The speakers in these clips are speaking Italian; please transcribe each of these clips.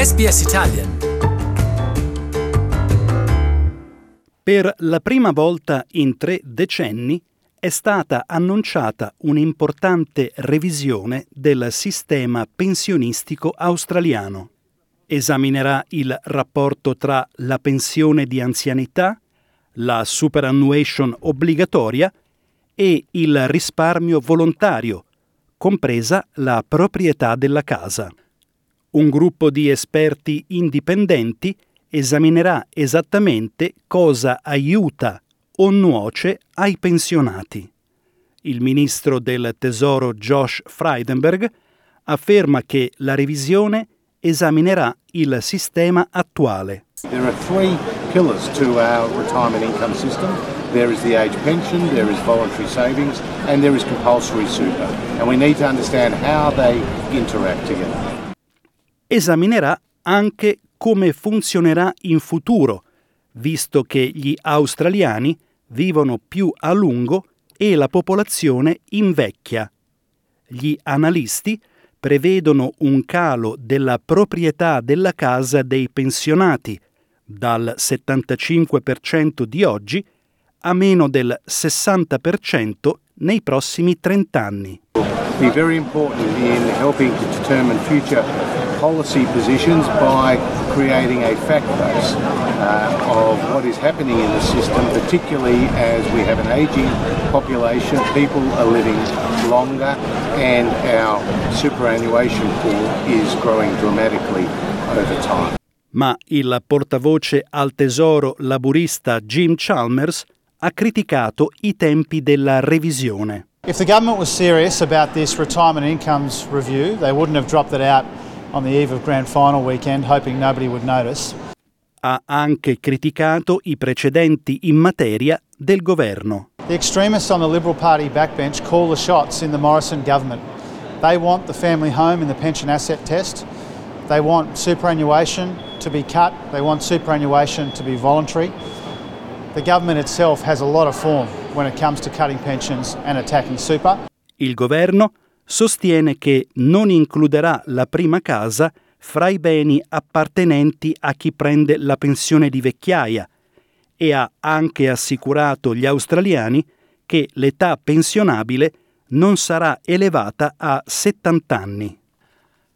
SBS Italian Per la prima volta in tre decenni è stata annunciata un'importante revisione del sistema pensionistico australiano. Esaminerà il rapporto tra la pensione di anzianità, la superannuation obbligatoria e il risparmio volontario, compresa la proprietà della casa. Un gruppo di esperti indipendenti esaminerà esattamente cosa aiuta o nuoce ai pensionati. Il ministro del Tesoro Josh Frydenberg afferma che la revisione esaminerà il sistema attuale. There are three pillars to our retirement income system. There is the age pension, there is voluntary savings, and there is compulsory super. And we need to understand how they interact together. Esaminerà anche come funzionerà in futuro, visto che gli australiani vivono più a lungo e la popolazione invecchia. Gli analisti prevedono un calo della proprietà della casa dei pensionati dal 75% di oggi a meno del 60% nei prossimi 30 anni. Be very important in helping to determine future policy positions by creating a fact base uh, of what is happening in the system, particularly as we have an aging population, people are living longer, and our superannuation pool is growing dramatically over time. Ma il portavoce al tesoro laburista Jim Chalmers ha criticato i tempi della revisione. If the government was serious about this retirement incomes review, they wouldn't have dropped it out on the eve of grand final weekend, hoping nobody would notice. Ha anche criticato i precedenti in materia del governo. The extremists on the Liberal Party backbench call the shots in the Morrison government. They want the family home in the pension asset test. They want superannuation to be cut. They want superannuation to be voluntary. The government itself has a lot of form when it comes to cutting pensions and attacking super. Il governo sostiene che non includerà la prima casa fra i beni appartenenti a chi prende la pensione di vecchiaia e ha anche assicurato gli australiani che l'età pensionabile non sarà elevata a 70 anni.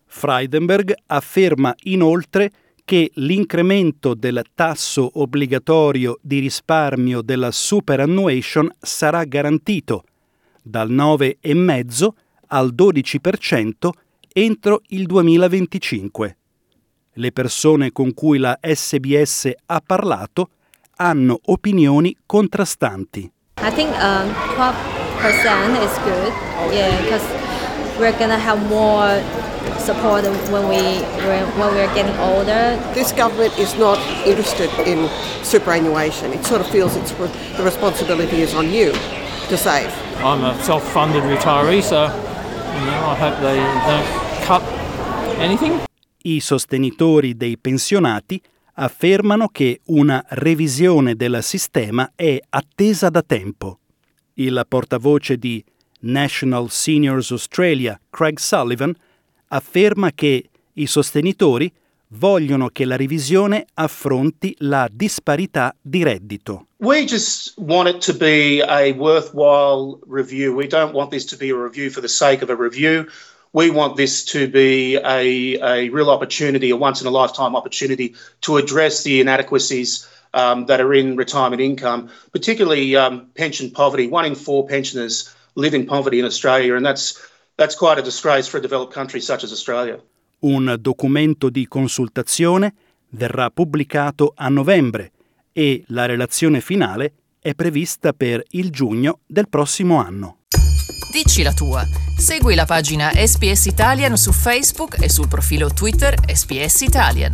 Freidenberg afferma inoltre che l'incremento del tasso obbligatorio di risparmio della superannuation sarà garantito dal 9,5 al 12% entro il 2025. Le persone con cui la SBS ha parlato hanno opinioni contrastanti. I think um, 12% is good, yeah, because we're gonna have more support when we when we're getting older. This government is not interested in superannuation. It sort of feels it's the responsibility is on you to save. I'm a self-funded retiree, so I sostenitori dei pensionati affermano che una revisione del sistema è attesa da tempo. Il portavoce di National Seniors Australia, Craig Sullivan, afferma che i sostenitori vogliono che la revisione affronti la disparità di reddito. We just want it to be a worthwhile review. We don't want this to be a review for the sake of a review. We want this to be a, a real opportunity, a once in a lifetime opportunity to address the inadequacies um, that are in retirement income, particularly um, pension poverty. One in four pensioners live in poverty in Australia, and that's, that's quite a disgrace for a developed country such as Australia. Un documento di consultazione verrà pubblicato a novembre e la relazione finale è prevista per il giugno del prossimo anno. Dici la tua. Segui la pagina SPS Italian su Facebook e sul profilo Twitter SPS Italian.